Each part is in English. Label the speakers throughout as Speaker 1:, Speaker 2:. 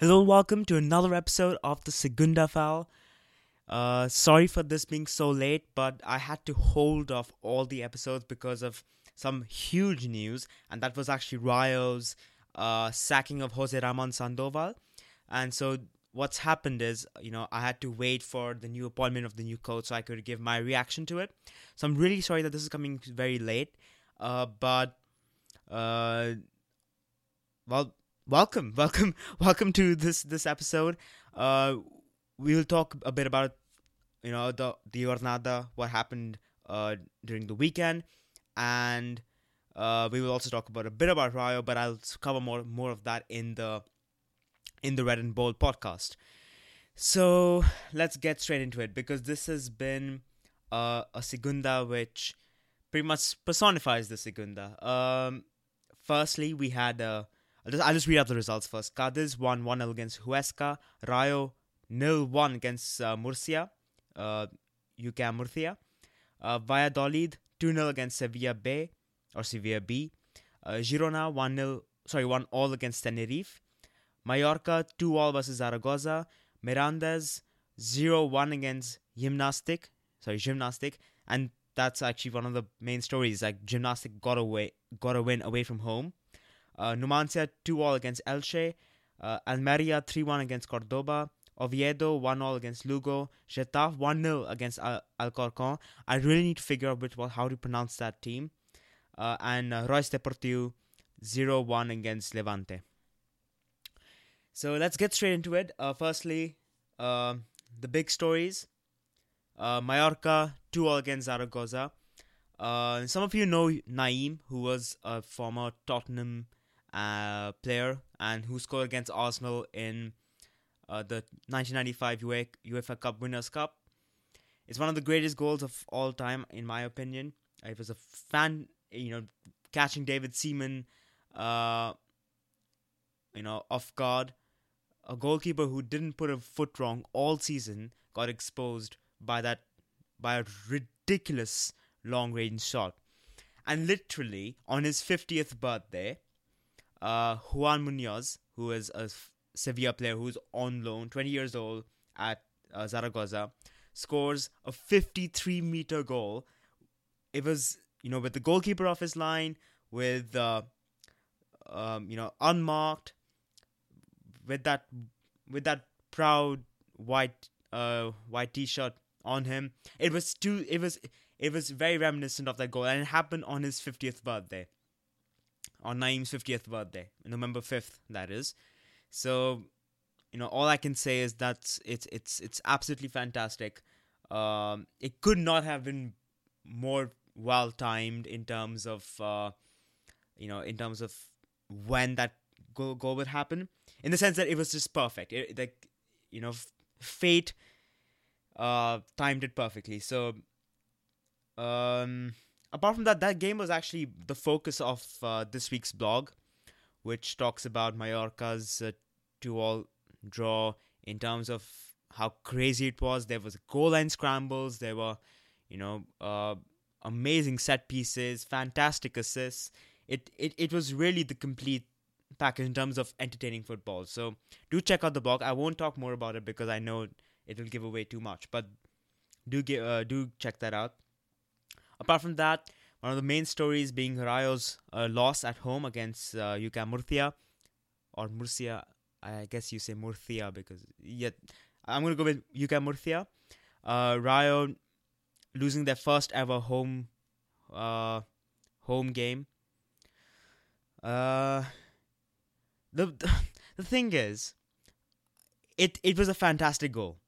Speaker 1: Hello and welcome to another episode of the Segunda File. Uh, sorry for this being so late, but I had to hold off all the episodes because of some huge news, and that was actually Rayo's uh, sacking of Jose Ramon Sandoval. And so what's happened is, you know, I had to wait for the new appointment of the new coach so I could give my reaction to it. So I'm really sorry that this is coming very late, uh, but uh, well welcome welcome welcome to this this episode. Uh we will talk a bit about you know the the jornada what happened uh during the weekend. And uh we will also talk about a bit about Rayo but I'll cover more more of that in the in the red and bold podcast. So let's get straight into it because this has been uh, a segunda which pretty much personifies the segunda. Um firstly we had a I'll just, I'll just read out the results first. Cadiz won 1 0 against Huesca. Rayo 0 1 against uh, Murcia. Uh, UCAM Murcia. Uh, Valladolid 2 0 against Sevilla B or Sevilla B. Uh, Girona 1 0, sorry, 1 all against Tenerife. Mallorca 2 all versus Zaragoza. Mirandes 0 1 against Gymnastic, Sorry, Gymnastic. And that's actually one of the main stories. Like Gymnastic got away, got a win away from home. Uh, Numancia 2 all against Elche. Uh, Almeria 3 1 against Cordoba. Oviedo 1 all against Lugo. Getafe 1 0 against Al- Alcorcon. I really need to figure out which how to pronounce that team. Uh, and uh, Reus Deportivo 0 1 against Levante. So let's get straight into it. Uh, firstly, uh, the big stories. Uh, Mallorca 2 all against Zaragoza. Uh, some of you know Nayim, who was a former Tottenham uh, player and who scored against Arsenal in uh, the 1995 UEFA Cup Winners' Cup. It's one of the greatest goals of all time, in my opinion. It was a fan, you know, catching David Seaman, uh, you know, off guard. A goalkeeper who didn't put a foot wrong all season got exposed by that, by a ridiculous long range shot. And literally, on his 50th birthday, uh, Juan Munoz, who is a Sevilla player who's on loan, 20 years old at uh, Zaragoza, scores a 53 meter goal. It was, you know, with the goalkeeper off his line, with, uh, um, you know, unmarked, with that, with that proud white, uh, white t-shirt on him. It was too. It was. It was very reminiscent of that goal, and it happened on his 50th birthday on Nayim's 50th birthday, November 5th, that is. So, you know, all I can say is that it's it's it's absolutely fantastic. Um, it could not have been more well timed in terms of, uh, you know, in terms of when that goal, goal would happen. In the sense that it was just perfect. It, like, you know, fate uh, timed it perfectly. So, um, apart from that, that game was actually the focus of uh, this week's blog, which talks about Mallorca's uh, two-all draw in terms of how crazy it was. There was goal line scrambles. There were, you know, uh, amazing set pieces, fantastic assists. It, it it was really the complete package in terms of entertaining football. So do check out the blog. I won't talk more about it because I know it will give away too much. But do get uh, do check that out. Apart from that, one of the main stories being Rayo's uh, loss at home against uh, UCAM Murcia or Murcia. I guess you say Murcia because yeah, I'm gonna go with UCAM Murcia. Uh, Rayo losing their first ever home uh, home game. Uh, the the thing is, it it was a fantastic goal.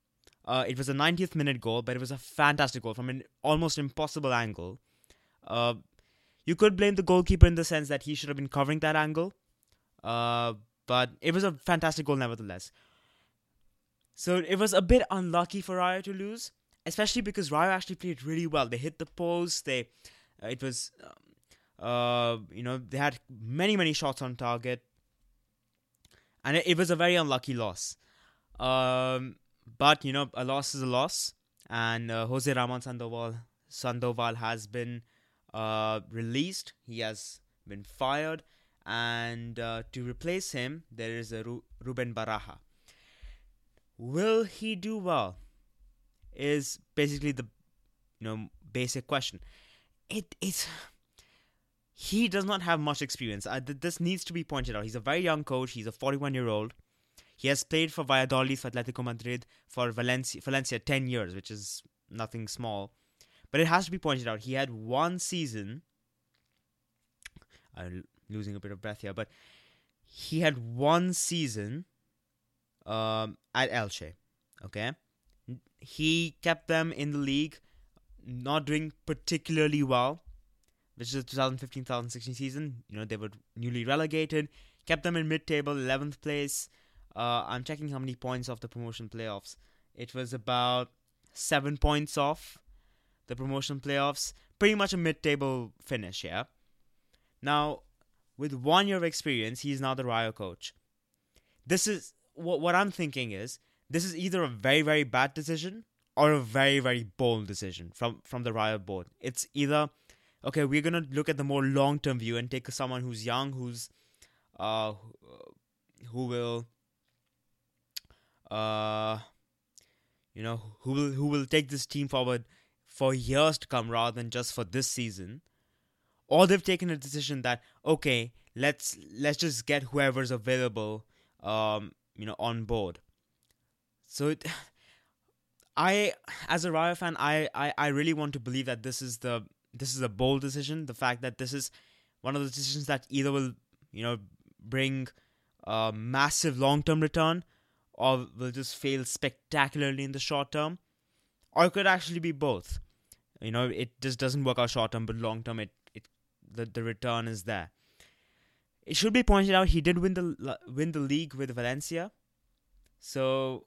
Speaker 1: Uh, it was a 90th minute goal, but it was a fantastic goal from an almost impossible angle. Uh, you could blame the goalkeeper in the sense that he should have been covering that angle, uh, but it was a fantastic goal nevertheless. So it was a bit unlucky for Rayo to lose, especially because Rayo actually played really well. They hit the post. They, uh, it was, um, uh, you know, they had many many shots on target, and it, it was a very unlucky loss. Um, but you know, a loss is a loss, and uh, Jose Ramon Sandoval Sandoval has been uh, released. He has been fired, and uh, to replace him, there is a Ru- Ruben Baraja. Will he do well? Is basically the you know basic question. It is. He does not have much experience. Uh, th- this needs to be pointed out. He's a very young coach. He's a 41 year old. He has played for Valladolid, for Atletico Madrid, for Valencia, Valencia 10 years, which is nothing small. But it has to be pointed out, he had one season. I'm losing a bit of breath here, but he had one season um, at Elche. Okay, he kept them in the league, not doing particularly well, which is the 2015-2016 season. You know they were newly relegated, kept them in mid-table, 11th place. Uh, I'm checking how many points off the promotion playoffs. It was about seven points off the promotion playoffs. Pretty much a mid-table finish, yeah. Now, with one year of experience, he's now the Rayo coach. This is what what I'm thinking is this is either a very very bad decision or a very very bold decision from from the Rayo board. It's either okay, we're gonna look at the more long term view and take someone who's young, who's uh, who will uh, you know, who will who will take this team forward for years to come rather than just for this season. Or they've taken a decision that okay, let's let's just get whoever's available, um, you know, on board. So it, I, as a Rayo fan, I, I I really want to believe that this is the this is a bold decision. The fact that this is one of the decisions that either will you know bring a massive long term return or will just fail spectacularly in the short term, or it could actually be both. You know, it just doesn't work out short term, but long term, it it the the return is there. It should be pointed out he did win the win the league with Valencia, so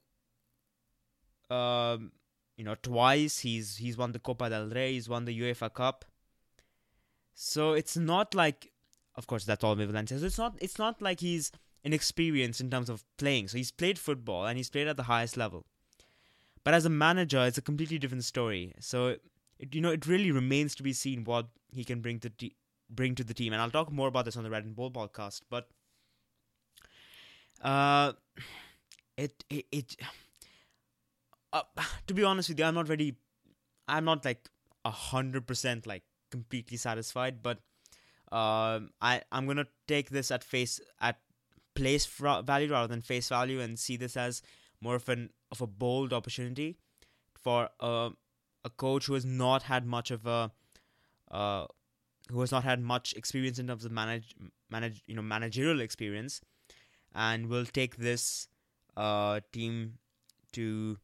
Speaker 1: um, you know twice he's he's won the Copa del Rey, he's won the UEFA Cup. So it's not like, of course, that's all with Valencia. So it's not it's not like he's inexperienced in terms of playing. So he's played football and he's played at the highest level. But as a manager, it's a completely different story. So it, you know, it really remains to be seen what he can bring to te- bring to the team, and I'll talk more about this on the Red and Bold podcast. But uh, it it, it uh, to be honest with you, I'm not ready. I'm not like a hundred percent like completely satisfied, but um, I I'm gonna take this at face at place value rather than face value and see this as more of an of a bold opportunity for a a coach who has not had much of a uh, who has not had much experience in terms of manage manage you know managerial experience and will take this uh, team to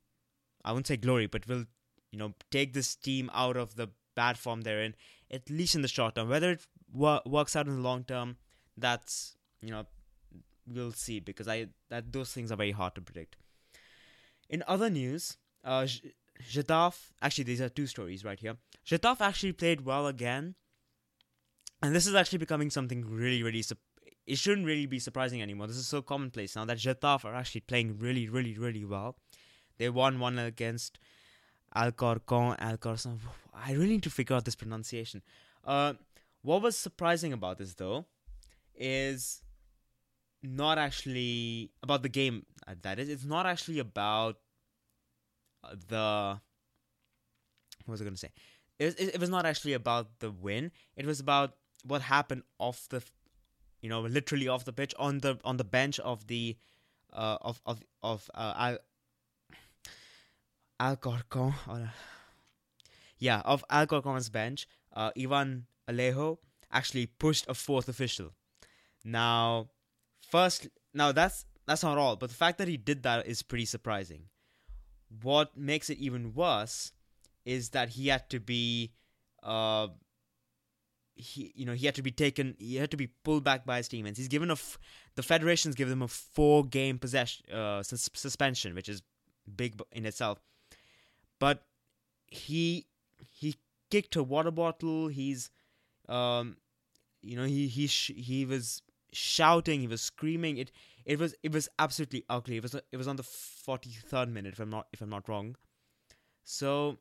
Speaker 1: I wouldn't say glory but will you know take this team out of the bad form they're in at least in the short term. Whether it wor- works out in the long term that's you know we'll see because I that those things are very hard to predict in other news uh, Getafe, actually, these are two stories right here. Getafe actually played well again, and this is actually becoming something really, really. it shouldn't really be surprising anymore. This is so commonplace now that Getafe are actually playing really, really, really well. They won one against Alcorcon. Alcorcon. I really need to figure out this pronunciation. Uh, what was surprising about this though is not actually about the game. Uh, that is, it's not actually about the what was I going to say? It, it, it was not actually about the win. It was about what happened off the, you know, literally off the pitch on the on the bench of the, uh, of of of uh, Al, Alcorcon. Or, yeah, of Alcorcon's bench. Uh, Ivan Alejo actually pushed a fourth official. Now, first, now that's that's not all, but the fact that he did that is pretty surprising. What makes it even worse is that he had to be uh he you know he had to be taken he had to be pulled back by his teammates. He's given a f- the federation's given him a four game possession uh sus- suspension which is big in itself. But he he kicked a water bottle. He's um you know he he sh- he was shouting he was screaming it it was it was absolutely ugly. It was it was on the forty third minute if I'm not if I'm not wrong. So,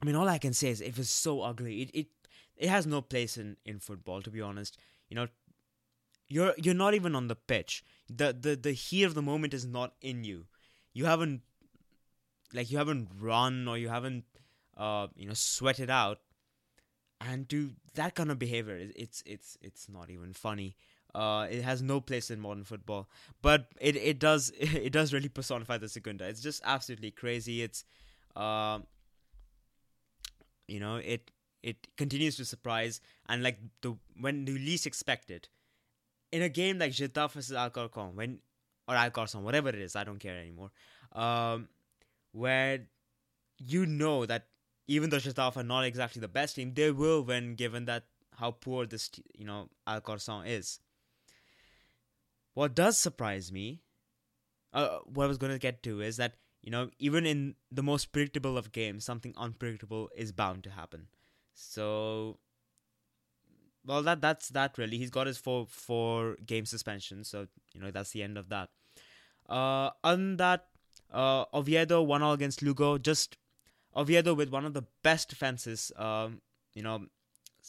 Speaker 1: I mean, all I can say is it was so ugly. It it it has no place in in football to be honest. You know, you're you're not even on the pitch. The the the heat of the moment is not in you. You haven't like you haven't run or you haven't uh you know sweated out and to that kind of behavior it's it's it's not even funny uh, it has no place in modern football, but it, it does it does really personify the Segunda. It's just absolutely crazy. It's, uh, you know, it it continues to surprise and like the when you least expect it, in a game like Getafe versus Alcorcon, when or Alcorcon, whatever it is, I don't care anymore. Um, where you know that even though Getafe are not exactly the best team, they will win given that how poor this you know Alcorcon is. What does surprise me, uh, what I was going to get to is that you know even in the most predictable of games, something unpredictable is bound to happen. So, well, that that's that really. He's got his four four game suspension, so you know that's the end of that. Uh, on that, uh, Oviedo one all against Lugo. Just Oviedo with one of the best defenses. Um, you know,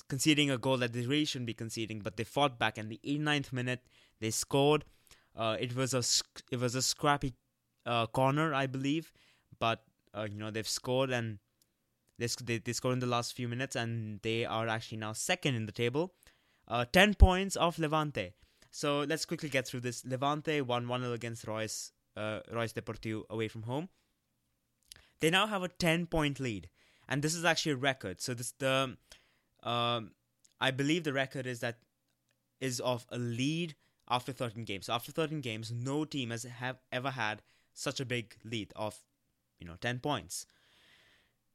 Speaker 1: conceding a goal that they really shouldn't be conceding, but they fought back. In the 89th minute, they scored. Uh, it was a it was a scrappy uh, corner, I believe, but uh, you know they've scored and they, they they scored in the last few minutes, and they are actually now second in the table, uh, ten points off Levante. So let's quickly get through this. Levante won one 0 against Royce uh, Reus Deportivo away from home. They now have a ten point lead, and this is actually a record. So this the um, I believe the record is that is of a lead after 13 games. So after 13 games, no team has have ever had such a big lead of you know 10 points.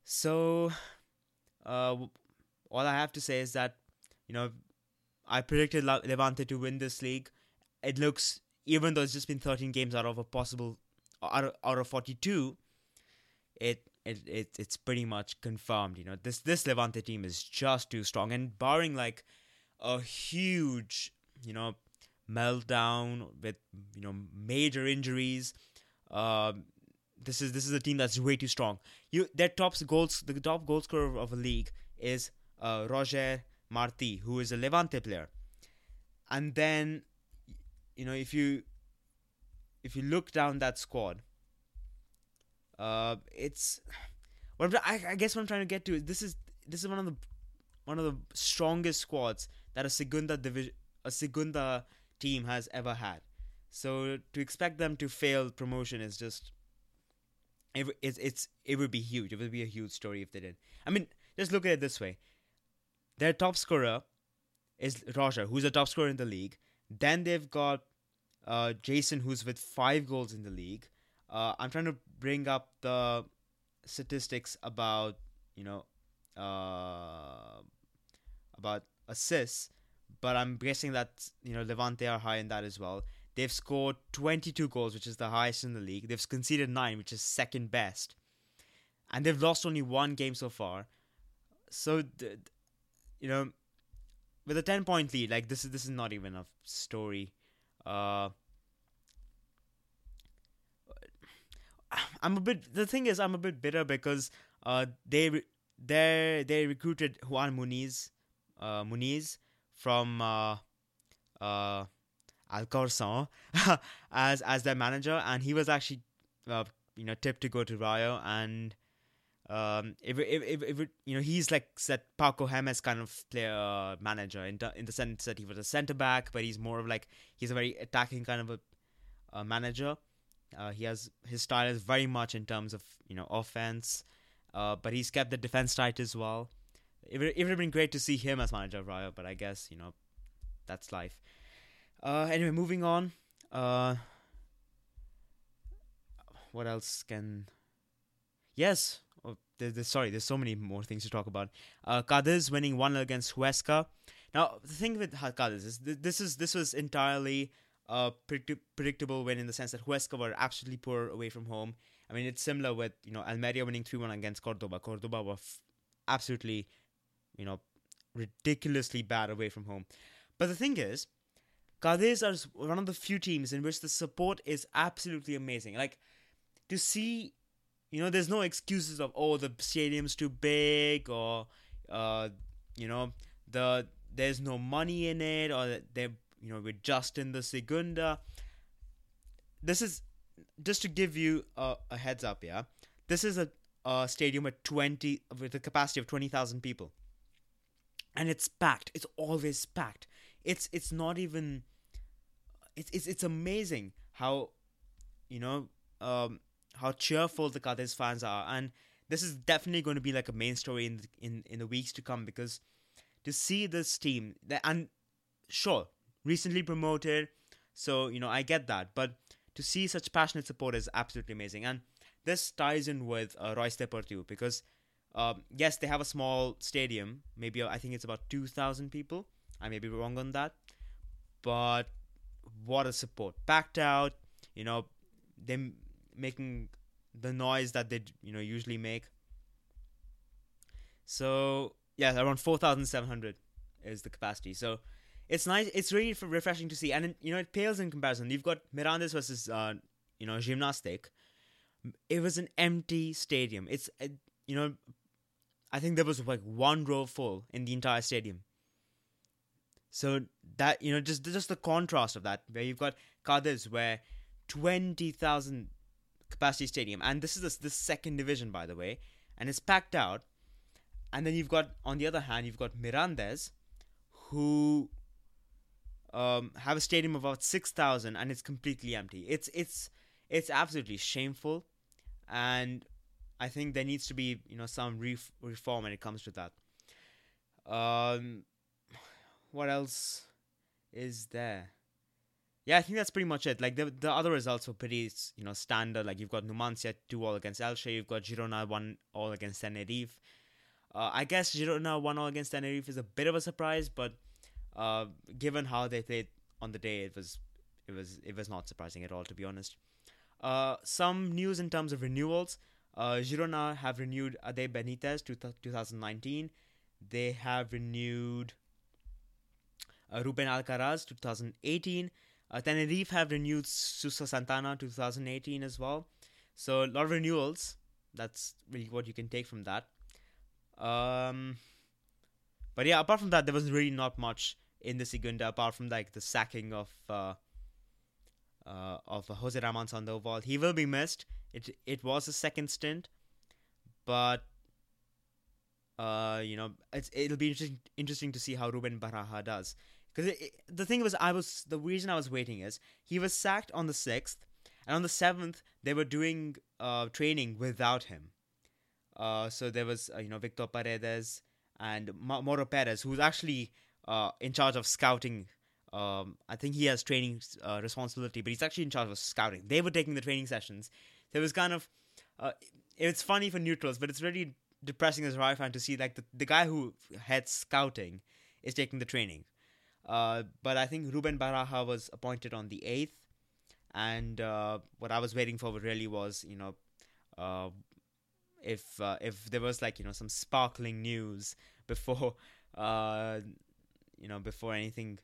Speaker 1: So uh, all I have to say is that you know I predicted Levante to win this league. It looks even though it's just been 13 games out of a possible out of, out of 42, it it, it it's pretty much confirmed. You know, this this Levante team is just too strong, and barring like a huge, you know, meltdown with you know major injuries, um, this is this is a team that's way too strong. You their top goals the top goal scorer of a league is uh, Roger Marti, who is a Levante player, and then you know if you if you look down that squad uh, it's what I, I guess what I'm trying to get to is this is this is one of the one of the strongest squads that a Segunda division a Segunda team has ever had. So to expect them to fail promotion is just it, it's it's it would be huge. It would be a huge story if they did. I mean, just look at it this way: their top scorer is Roger, who's a top scorer in the league. Then they've got uh, Jason, who's with five goals in the league. Uh, I'm trying to bring up the statistics about you know uh, about assists, but I'm guessing that you know Levante are high in that as well. They've scored 22 goals, which is the highest in the league. They've conceded nine, which is second best, and they've lost only one game so far. So, you know, with a 10 point lead, like this is this is not even a story. Uh, I'm a bit. The thing is, I'm a bit bitter because uh they they they recruited Juan Muniz, uh Muniz from uh uh Alcorcon as as their manager, and he was actually uh, you know tipped to go to Rayo, and um if if if, if it, you know he's like said Paco Jemez kind of player uh, manager in in the sense that he was a centre back, but he's more of like he's a very attacking kind of a, a manager. Uh, he has his style is very much in terms of you know offense, uh, but he's kept the defense tight as well. It would, it would have been great to see him as manager of Rayo, but I guess you know that's life. Uh, anyway, moving on. Uh, what else can? Yes. Oh, there's, sorry, there's so many more things to talk about. Uh, Cadiz winning one against Huesca. Now the thing with Cadiz is this is this was entirely a predict- predictable win in the sense that Huesca were absolutely poor away from home. I mean, it's similar with you know Almeria winning three one against Cordoba. Cordoba were f- absolutely, you know, ridiculously bad away from home. But the thing is, Cadiz are one of the few teams in which the support is absolutely amazing. Like to see, you know, there's no excuses of oh the stadium's too big or uh, you know the there's no money in it or they you know with Justin the Segunda. This is just to give you a, a heads up. Yeah, this is a, a stadium with twenty with a capacity of twenty thousand people, and it's packed. It's always packed. It's it's not even. It's it's it's amazing how, you know, um, how cheerful the Cadiz fans are, and this is definitely going to be like a main story in the, in in the weeks to come because to see this team and sure recently promoted. So you know i get that. But to see such passionate support is absolutely amazing. And this ties in with uh, Royce Deportivo because um, yes they have a small stadium. Maybe i think it's about 2000 people. I may be wrong on that. But what a support. Packed out you know them making the noise that they you know usually make. So yeah, around four thousand seven hundred is the capacity. So it's nice. It's really refreshing to see, and you know it pales in comparison. You've got Mirandes versus uh, you know Gymnastic. It was an empty stadium. It's uh, you know, I think there was like one row full in the entire stadium. So that you know, just just the contrast of that, where you've got Cadiz, where twenty thousand capacity stadium, and this is the, the second division, by the way, and it's packed out and then you've got on the other hand you've got Mirandes who um, have a stadium of about 6000 and it's completely empty. It's it's it's absolutely shameful. And i think there needs to be you know some ref- reform when it comes to that. Um what else is there? Yeah, I think that's pretty much it. Like the the other results were pretty, you know, standard. Like you've got Numancia two all against Elche, you've got Girona one all against Tenerife, uh, I guess Girona one all against Tenerife is a bit of a surprise, but uh, given how they played on the day, it was it was it was not surprising at all, to be honest. Uh, some news in terms of renewals. Uh, Girona have renewed Aday Benitez to 2019. They have renewed uh, Ruben Alcaraz 2018. Uh, Tenerife have renewed Suso Santana 2018 as well. So a lot of renewals. That's really what you can take from that. Um, but yeah, apart from that, there was really not much in the Segunda apart from like the sacking of uh, uh, of Jose Ramon Sandoval. He will be missed. It it was a second stint, but uh, you know, it's it'll be interesting interesting to see how Ruben Baraja does. Because the thing was, I was the reason I was waiting is he was sacked on the sixth, and on the seventh they were doing uh, training without him. Uh, so there was uh, you know Victor Paredes and Mauro Perez, who's actually uh, in charge of scouting. Um, I think he has training uh, responsibility, but he's actually in charge of scouting. They were taking the training sessions. There was kind of uh, it's funny for neutrals, but it's really depressing as a Rai fan to see like the, the guy who heads scouting is taking the training. Uh, but I think Ruben Baraja was appointed on the eighth, and uh, what I was waiting for really was you know uh, if uh, if there was like you know some sparkling news before uh you know before anything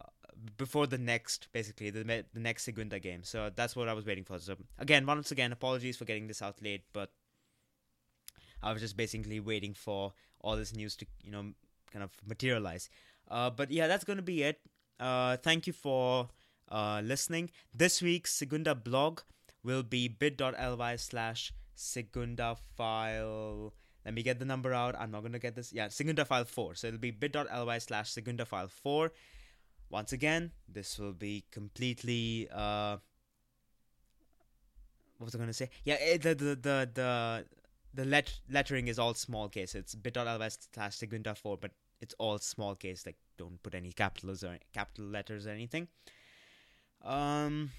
Speaker 1: uh, before the next basically the the next Segunda game. So that's what I was waiting for. So again, once again, apologies for getting this out late, but I was just basically waiting for all this news to you know kind of materialize. Uh, but yeah, that's gonna be it. Uh, thank you for uh, listening. This week's Segunda blog will be bit.ly slash Segunda file. Let me get the number out. I'm not going to get this. Yeah, Segunda file 4. So it'll be bit.ly slash Segunda file 4. Once again, this will be completely. Uh, what was I going to say? Yeah, it, the, the, the, the, the let- lettering is all small case. It's bit.ly slash Segunda 4, but it's all small case. Like, don't put any capitals or capital letters or anything. Um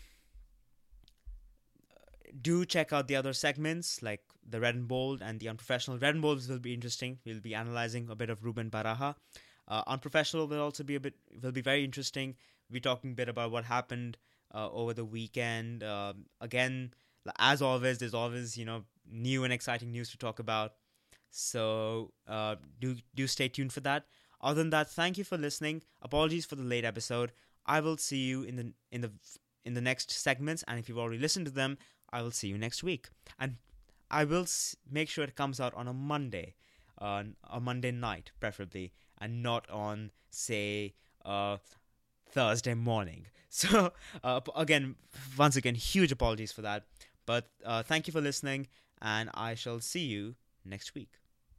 Speaker 1: do check out the other segments like the red and bold and the unprofessional. Red and bold will be interesting. We'll be analyzing a bit of Ruben Baraja. Uh, unprofessional will also be a bit will be very interesting. We'll be talking a bit about what happened uh, over the weekend. Uh, again, as always, there's always you know new and exciting news to talk about. So uh, do do stay tuned for that. Other than that, thank you for listening. Apologies for the late episode. I will see you in the in the in the next segments, and if you've already listened to them, I will see you next week. And I will make sure it comes out on a Monday, uh, a Monday night, preferably, and not on, say, uh, Thursday morning. So, uh, again, once again, huge apologies for that. But uh, thank you for listening, and I shall see you next week.